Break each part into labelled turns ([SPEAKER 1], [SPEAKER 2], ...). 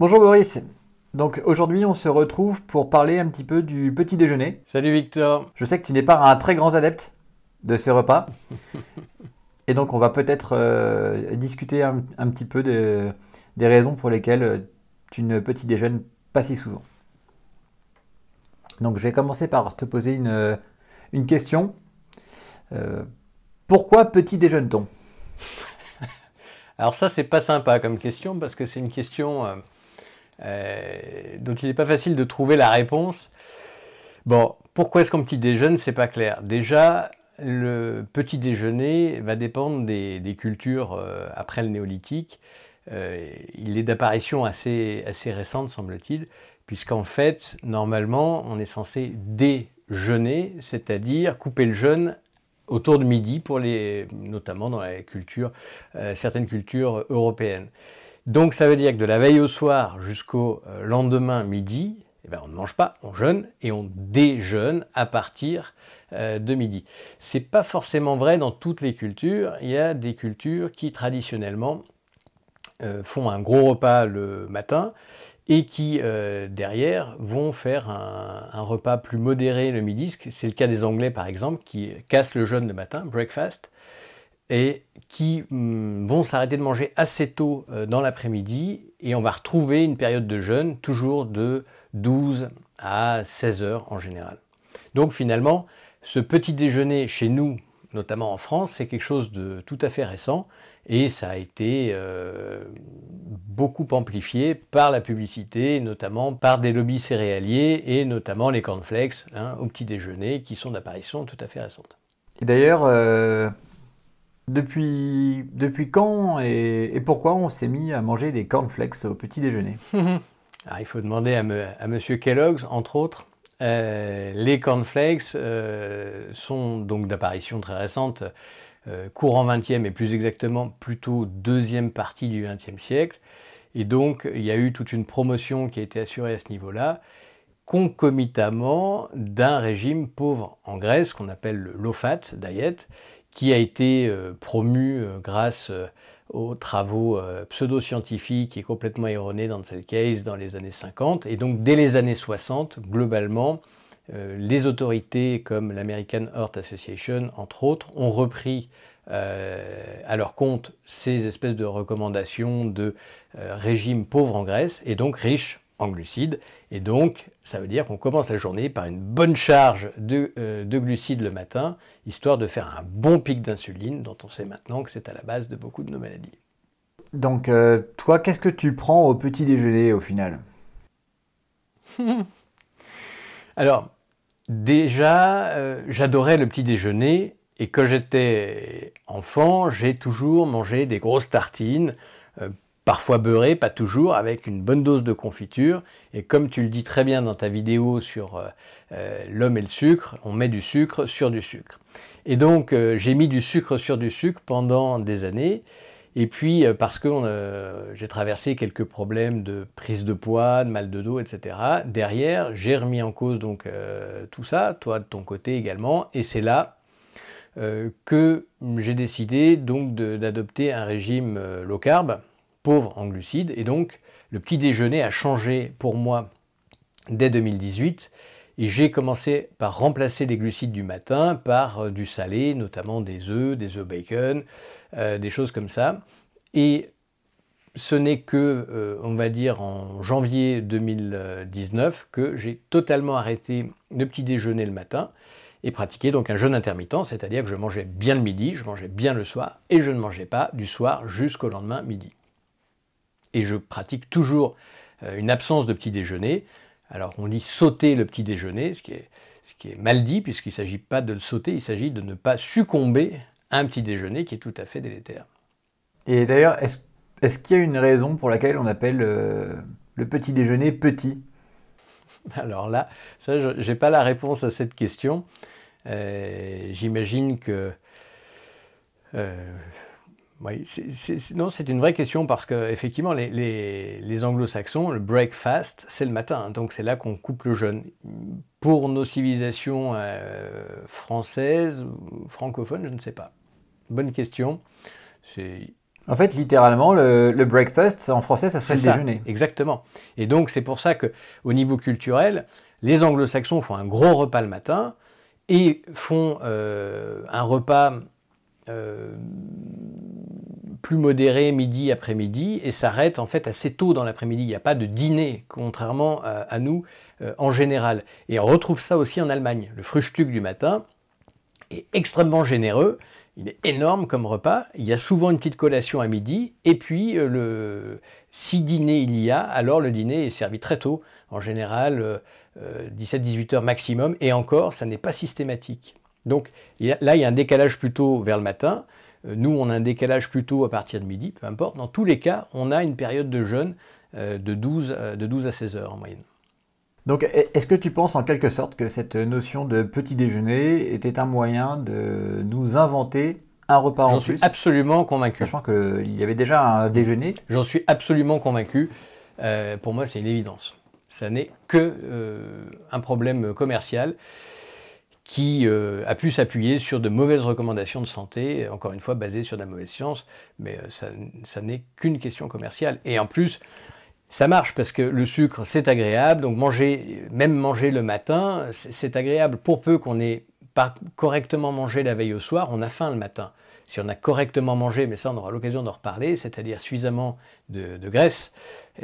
[SPEAKER 1] Bonjour Boris. Donc aujourd'hui, on se retrouve pour parler un petit peu du petit déjeuner.
[SPEAKER 2] Salut Victor.
[SPEAKER 1] Je sais que tu n'es pas un très grand adepte de ce repas. Et donc on va peut-être euh, discuter un, petit peu des raisons pour lesquelles euh, tu ne petit déjeunes pas si souvent. Donc je vais commencer par te poser une, une question. Euh, pourquoi petit déjeune-t-on?
[SPEAKER 2] Alors ça, c'est pas sympa comme question parce que c'est une question euh, euh, dont il n'est pas facile de trouver la réponse. Bon, pourquoi est-ce qu'on petit déjeune C'est pas clair? Déjà, le petit déjeuner va dépendre des, cultures après le néolithique. il est d'apparition assez, assez récente, semble-t-il, puisqu'en fait, normalement, on est censé déjeuner, c'est-à-dire couper le jeûne autour de midi, pour les, notamment dans la euh, certaines cultures européennes. Donc ça veut dire que de la veille au soir jusqu'au euh, lendemain midi, eh ben, on ne mange pas, on jeûne et on déjeune à partir euh, de midi. C'est pas forcément vrai dans toutes les cultures. Il y a des cultures qui traditionnellement font un gros repas le matin et qui, euh, derrière, vont faire un, repas plus modéré le midi. C'est le cas des Anglais, par exemple, qui cassent le jeûne le matin, breakfast, et qui mm, vont s'arrêter de manger assez tôt euh, dans l'après-midi, et on va retrouver une période de jeûne toujours de 12 à 16 heures en général. Donc finalement, ce petit déjeuner chez nous, notamment en France, c'est quelque chose de tout à fait récent, et ça a été euh, beaucoup amplifié par la publicité, notamment par des lobbies céréaliers et notamment les cornflakes hein, au petit déjeuner qui sont d'apparition tout à fait récente.
[SPEAKER 1] Et d'ailleurs, euh, depuis, depuis quand et, pourquoi on s'est mis à manger des cornflakes au petit déjeuner?
[SPEAKER 2] Ah, Il faut demander à, à Monsieur Kellogg's, entre autres. Euh, les cornflakes sont donc d'apparition très récente euh, courant 20e et plus exactement plutôt deuxième partie du 20e siècle. Et donc il y a eu toute une promotion qui a été assurée à ce niveau-là, concomitamment d'un régime pauvre en Grèce qu'on appelle le low fat diet, qui a été euh, promu euh, grâce aux travaux pseudo-scientifiques et complètement erronés dans cette case dans les années 50. Et donc dès les années 60, globalement, euh, les autorités comme l'American Heart Association, entre autres, ont repris euh, à leur compte ces espèces de recommandations de euh, régime pauvre en graisse et donc riche en glucides. Et donc, ça veut dire qu'on commence la journée par une bonne charge de, de, glucides le matin, histoire de faire un bon pic d'insuline, dont on sait maintenant que c'est à la base de beaucoup de nos maladies.
[SPEAKER 1] Donc, toi, qu'est-ce que tu prends au petit déjeuner au final?
[SPEAKER 2] Alors, Déjà, euh, j'adorais le petit déjeuner et quand j'étais enfant, j'ai toujours mangé des grosses tartines, euh, parfois beurrées, pas toujours, avec une bonne dose de confiture. Et comme tu le dis très bien dans ta vidéo sur euh, l'homme et le sucre, on met du sucre sur du sucre. Et donc, j'ai mis du sucre sur du sucre pendant des années. Et puis, euh, parce que euh, j'ai traversé quelques problèmes de prise de poids, de mal de dos, etc., derrière, j'ai remis en cause donc euh, tout ça, toi de ton côté également, et c'est là que j'ai décidé donc d'adopter un régime low carb, pauvre en glucides, et donc le petit déjeuner a changé pour moi dès 2018. Et j'ai commencé par remplacer les glucides du matin par du salé, notamment des œufs, des œufs bacon, euh, des choses comme ça. Et ce n'est que, euh, on va dire, en janvier 2019 que j'ai totalement arrêté le petit déjeuner le matin et pratiqué donc un jeûne intermittent, c'est-à-dire que je mangeais bien le midi, je mangeais bien le soir et je ne mangeais pas du soir jusqu'au lendemain midi. Et je pratique toujours euh, une absence de petit déjeuner. Alors on dit sauter le petit déjeuner, ce qui est, ce qui est mal dit puisqu'il ne s'agit pas de le sauter, il s'agit de ne pas succomber un petit déjeuner qui est tout à fait délétère.
[SPEAKER 1] Et d'ailleurs, est-ce qu'il y a une raison pour laquelle on appelle euh, le petit déjeuner petit?
[SPEAKER 2] Alors là, ça, je n'ai pas la réponse à cette question. Euh, j'imagine que... Euh, oui, non, c'est une vraie question parce que effectivement, les, les, anglo-saxons, le breakfast, c'est le matin, donc c'est là qu'on coupe le jeûne. Pour nos civilisations françaises ou francophones, je ne sais pas. Bonne question.
[SPEAKER 1] En fait, littéralement, le, breakfast, en français, ça serait le déjeuner.
[SPEAKER 2] Exactement. Et donc, c'est pour ça qu'au niveau culturel, les anglo-saxons font un gros repas le matin et font euh, un repas euh, plus modéré midi après-midi et s'arrêtent en fait assez tôt dans l'après-midi. Il n'y a pas de dîner, contrairement à, nous euh, en général. Et on retrouve ça aussi en Allemagne. Le Frühstück du matin est extrêmement généreux. Il est énorme comme repas. Il y a souvent une petite collation à midi. Et puis, le... si dîner il y a, alors le dîner est servi très tôt. En général, 17-18 heures maximum, et encore, ça n'est pas systématique. Donc là, il y a un décalage plutôt vers le matin. Euh, nous, on a un décalage plutôt à partir de midi, peu importe. Dans tous les cas, on a une période de jeûne euh, de 12, euh, de 12 à 16 heures en moyenne.
[SPEAKER 1] Donc, est-ce que tu penses en quelque sorte que cette notion de petit déjeuner était un moyen de nous inventer un repas en plus
[SPEAKER 2] J'en suis absolument convaincu.
[SPEAKER 1] Sachant qu'il y avait déjà un déjeuner?
[SPEAKER 2] J'en suis absolument convaincu. pour moi, c'est une évidence. Ça n'est que euh, un problème commercial qui euh, a pu s'appuyer sur de mauvaises recommandations de santé, encore une fois basées sur de la mauvaise science, mais euh, ça, n'est qu'une question commerciale. Et en plus, ça marche parce que le sucre, c'est agréable, donc manger, même manger le matin, c'est agréable. Pour peu qu'on ait correctement mangé la veille au soir, on a faim le matin. Si on a correctement mangé, mais ça on aura l'occasion d'en reparler, c'est-à-dire suffisamment de graisse,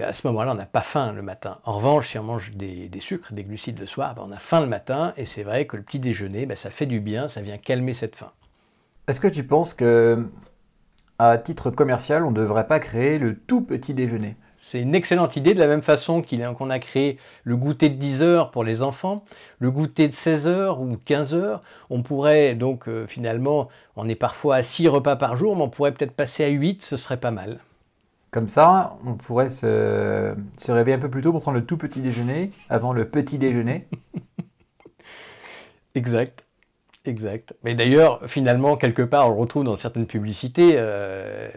[SPEAKER 2] à ce moment-là, on n'a pas faim le matin. En revanche, si on mange des, sucres, des glucides le soir, ben, on a faim le matin, et c'est vrai que le petit déjeuner, ben, ça fait du bien, ça vient calmer cette faim.
[SPEAKER 1] Est-ce que tu penses que, à titre commercial, on ne devrait pas créer le tout petit déjeuner?
[SPEAKER 2] C'est une excellente idée, de la même façon qu'on a créé le goûter de 10 heures pour les enfants, le goûter de 16 heures ou 15 heures. On pourrait donc euh, finalement, on est parfois à 6 repas par jour, mais on pourrait peut-être passer à 8, ce serait pas mal.
[SPEAKER 1] Comme ça, on pourrait se, réveiller un peu plus tôt pour prendre le tout petit déjeuner avant le petit déjeuner.
[SPEAKER 2] exact. Exact. Mais d'ailleurs, finalement, quelque part, on le retrouve dans certaines publicités. Euh,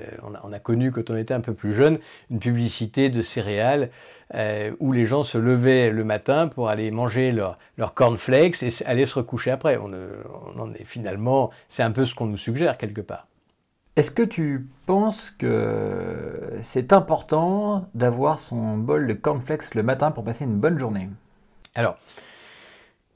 [SPEAKER 2] on, a, connu, quand on était un peu plus jeune, une publicité de céréales euh, où les gens se levaient le matin pour aller manger leur, leur cornflakes et aller se recoucher après. On, on est finalement, c'est un peu ce qu'on nous suggère quelque part.
[SPEAKER 1] Est-ce que tu penses que c'est important d'avoir son bol de cornflakes le matin pour passer une bonne journée?
[SPEAKER 2] Alors,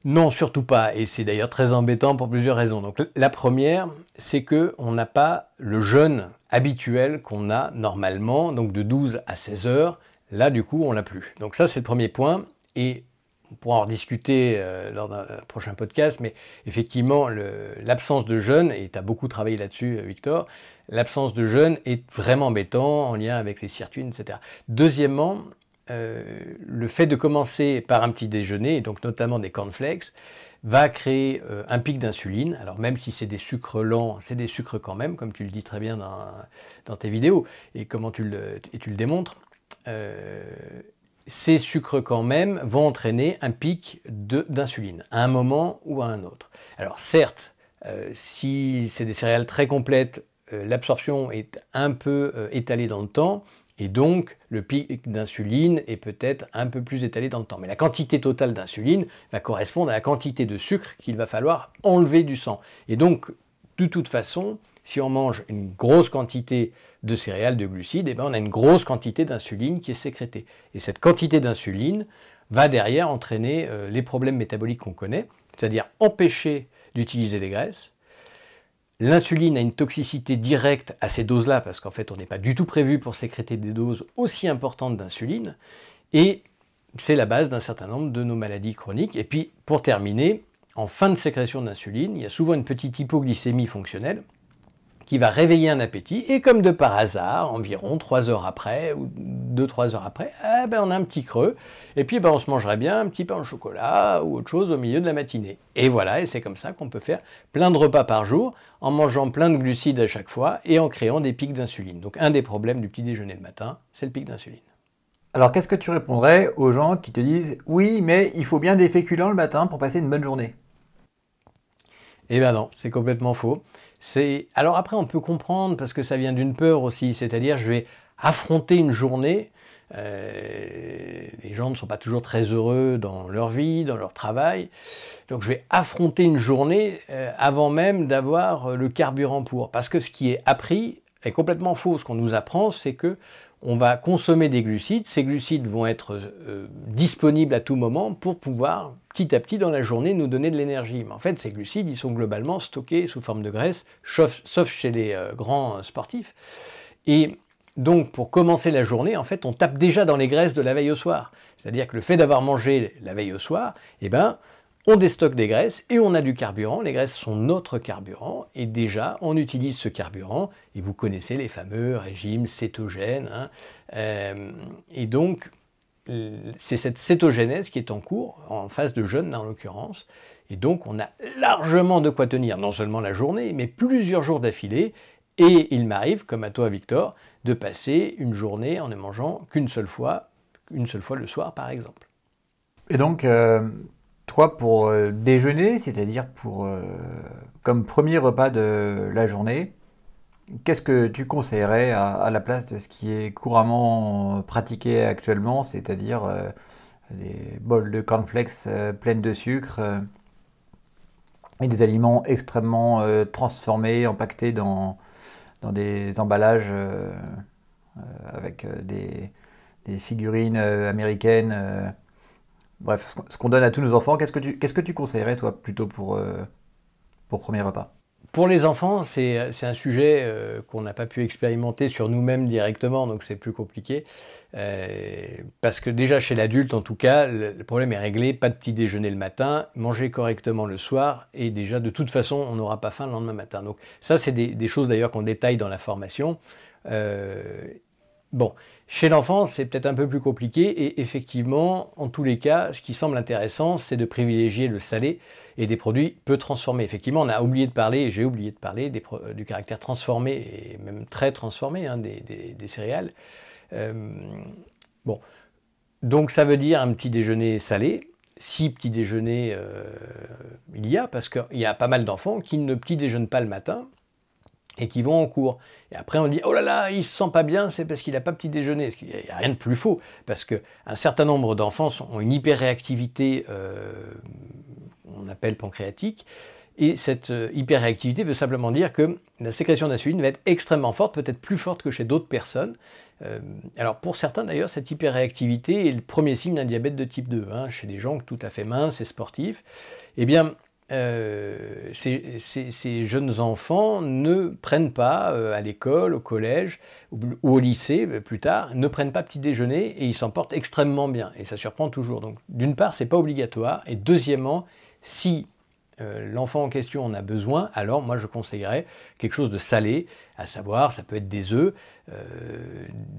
[SPEAKER 2] non, surtout pas. Et c'est d'ailleurs très embêtant pour plusieurs raisons. Donc, la première, c'est que on n'a pas le jeûne habituel qu'on a normalement, donc de 12 à 16 heures. Là, du coup, on l'a plus. Donc ça, c'est le premier point. Et on pourra en rediscuter euh, lors d'un prochain podcast, mais effectivement, l'absence de jeûne, et tu as beaucoup travaillé là-dessus, euh, Victor, l'absence de jeûne est vraiment embêtant en lien avec les sirtuines, etc. Deuxièmement, euh, le fait de commencer par un petit déjeuner, donc notamment des cornflakes, va créer un pic d'insuline. Alors même si c'est des sucres lents, c'est des sucres quand même, comme tu le dis très bien dans, tes vidéos, et comment tu le, démontres ces sucres quand même vont entraîner un pic d'insuline à un moment ou à un autre. Alors certes, euh, si c'est des céréales très complètes, euh, l'absorption est un peu euh, étalée dans le temps et donc le pic d'insuline est peut-être un peu plus étalé dans le temps. Mais la quantité totale d'insuline va correspondre à la quantité de sucre qu'il va falloir enlever du sang. Et donc, de toute façon, si on mange une grosse quantité de céréales, de glucides, et eh ben on a une grosse quantité d'insuline qui est sécrétée. Et cette quantité d'insuline va derrière entraîner euh, les problèmes métaboliques qu'on connaît, c'est-à-dire empêcher d'utiliser des graisses. L'insuline a une toxicité directe à ces doses-là, parce qu'en fait on n'est pas du tout prévu pour sécréter des doses aussi importantes d'insuline, et c'est la base d'un certain nombre de nos maladies chroniques. Et puis pour terminer, en fin de sécrétion d'insuline, il y a souvent une petite hypoglycémie fonctionnelle, qui va réveiller un appétit, et comme de par hasard, environ 3 heures après, ou 2-3 heures après, eh ben on a un petit creux, et puis ben on se mangerait bien un petit pain au chocolat ou autre chose au milieu de la matinée. Et voilà, et c'est comme ça qu'on peut faire plein de repas par jour, en mangeant plein de glucides à chaque fois, et en créant des pics d'insuline. Donc un des problèmes du petit déjeuner le matin, c'est le pic d'insuline.
[SPEAKER 1] Alors qu'est-ce que tu répondrais aux gens qui te disent oui, mais il faut bien des féculents le matin pour passer une bonne journée?
[SPEAKER 2] Eh bien non, c'est complètement faux alors après on peut comprendre parce que ça vient d'une peur aussi, c'est-à-dire je vais affronter une journée. Euh, les gens ne sont pas toujours très heureux dans leur vie, dans leur travail. Donc je vais affronter une journée euh, avant même d'avoir le carburant pour. Parce que ce qui est appris est complètement faux. Ce qu'on nous apprend, c'est que on va consommer des glucides. Ces glucides vont être euh, disponibles à tout moment pour pouvoir petit à petit dans la journée nous donner de l'énergie. Mais en fait, ces glucides, ils sont globalement stockés sous forme de graisse, sauf, chez les euh, grands sportifs. Et donc, pour commencer la journée, en fait, on tape déjà dans les graisses de la veille au soir. C'est-à-dire que le fait d'avoir mangé la veille au soir, eh ben, on déstocke des graisses et on a du carburant. Les graisses sont notre carburant et déjà on utilise ce carburant et vous connaissez les fameux régimes cétogènes. Hein. Euh, et donc c'est cette cétogénèse qui est en cours, en phase de jeûne en l'occurrence. Et donc on a largement de quoi tenir non seulement la journée, mais plusieurs jours d'affilée. Et il m'arrive, comme à toi Victor, de passer une journée en ne mangeant qu'une seule fois, une seule fois le soir par exemple.
[SPEAKER 1] Et donc, euh, toi, pour euh, déjeuner, c'est-à-dire pour euh, comme premier repas de la journée, qu'est-ce que tu conseillerais à, la place de ce qui est couramment pratiqué actuellement, c'est-à-dire des bols de cornflakes pleines de sucre et des aliments extrêmement transformés, empaquetés dans, dans des emballages avec des, des, figurines américaines Bref, ce qu'on donne à tous nos enfants, qu'est-ce que tu, conseillerais, toi, plutôt pour, euh, pour premier repas?
[SPEAKER 2] Pour les enfants, c'est, un sujet euh, qu'on n'a pas pu expérimenter sur nous-mêmes directement, donc c'est plus compliqué. Euh, parce que déjà chez l'adulte, en tout cas, le, problème est réglé, pas de petit déjeuner le matin, manger correctement le soir, et déjà de toute façon, on n'aura pas faim le lendemain matin. Donc ça, c'est des, des choses d'ailleurs qu'on détaille dans la formation. bon, chez l'enfant, c'est peut-être un peu plus compliqué et effectivement, en tous les cas, ce qui semble intéressant, c'est de privilégier le salé et des produits peu transformés. Effectivement, on a oublié de parler, j'ai oublié de parler du caractère transformé et même très transformé hein, des, céréales. Euh, bon, donc ça veut dire un petit déjeuner salé. Si petit déjeuner euh, il y a, parce qu'il y a pas mal d'enfants qui ne petit déjeunent pas le matin, et qui vont en cours. Et après, on dit Oh là là, il se sent pas bien, c'est parce qu'il n'a pas petit déjeuner. Il n'y a rien de plus faux, parce qu'un certain nombre d'enfants ont une hyperréactivité, euh, on appelle pancréatique, et cette euh, hyperréactivité veut simplement dire que la sécrétion d'insuline va être extrêmement forte, peut-être plus forte que chez d'autres personnes. Euh, alors pour certains d'ailleurs, cette hyperréactivité est le premier signe d'un diabète de type 2, hein, chez des gens tout à fait minces et sportifs. Eh bien, euh, ces, jeunes enfants ne prennent pas euh, à l'école, au collège ou, au lycée euh, plus tard, ne prennent pas petit déjeuner et ils s'en portent extrêmement bien. Et ça surprend toujours. Donc d'une part, c'est pas obligatoire. Et deuxièmement, si l'enfant en question en a besoin, alors moi je conseillerais quelque chose de salé, à savoir ça peut être des œufs,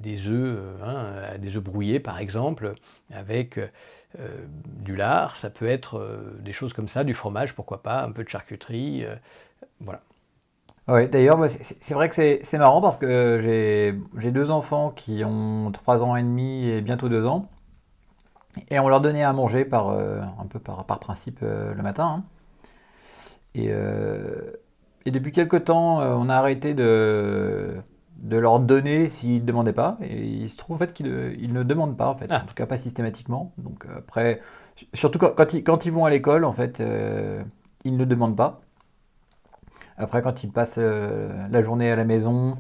[SPEAKER 2] des œufs, hein, des œufs brouillés par exemple, avec euh, du lard, ça peut être euh, des choses comme ça, du fromage, pourquoi pas, un peu de charcuterie, euh, voilà.
[SPEAKER 1] Oui, d'ailleurs, c'est vrai que c'est marrant parce que j'ai deux enfants qui ont 3 ans et demi et bientôt 2 ans. Et on leur donnait à manger par, un peu par, principe le matin. Hein. Et, et, depuis quelque temps, on a arrêté de, de leur donner s'ils ne demandaient pas. Et il se trouve en fait qu'ils ne demandent pas, en fait. Ah. En tout cas, pas systématiquement. Donc euh, après, surtout quand, ils, quand ils, vont à l'école, en fait, euh, ils ne demandent pas. Après, quand ils passent euh, la journée à la maison,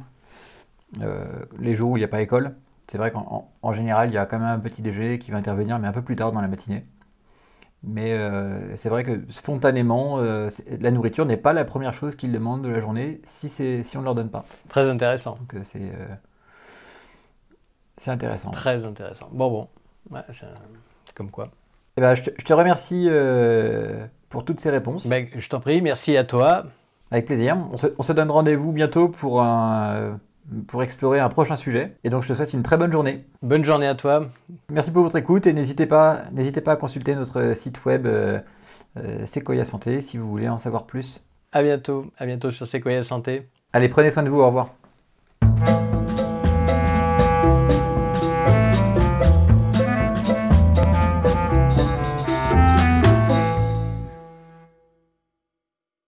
[SPEAKER 1] les jours où il n'y a pas école, c'est vrai qu'en général, il y a quand même un petit déjeuner qui va intervenir, mais un peu plus tard dans la matinée. Mais euh, c'est vrai que spontanément, euh, la nourriture n'est pas la première chose qu'ils demandent de la journée si, si on ne leur donne pas.
[SPEAKER 2] Très intéressant.
[SPEAKER 1] Donc euh, c'est c'est intéressant.
[SPEAKER 2] Très intéressant. Bon, bon. Ouais, comme quoi.
[SPEAKER 1] Eh ben, je, te, je, te, remercie pour toutes ces réponses.
[SPEAKER 2] Ben, je t'en prie, merci à toi.
[SPEAKER 1] Avec plaisir. On se, on se donne rendez-vous bientôt pour un pour explorer un prochain sujet. Et donc je te souhaite une très bonne journée.
[SPEAKER 2] Bonne journée à toi.
[SPEAKER 1] Merci pour votre écoute et n'hésitez pas, n'hésitez pas à consulter notre site web euh, euh, Sequoia Santé si vous voulez en savoir plus.
[SPEAKER 2] À bientôt, à bientôt sur Sequoia Santé.
[SPEAKER 1] Allez, prenez soin de vous, au revoir.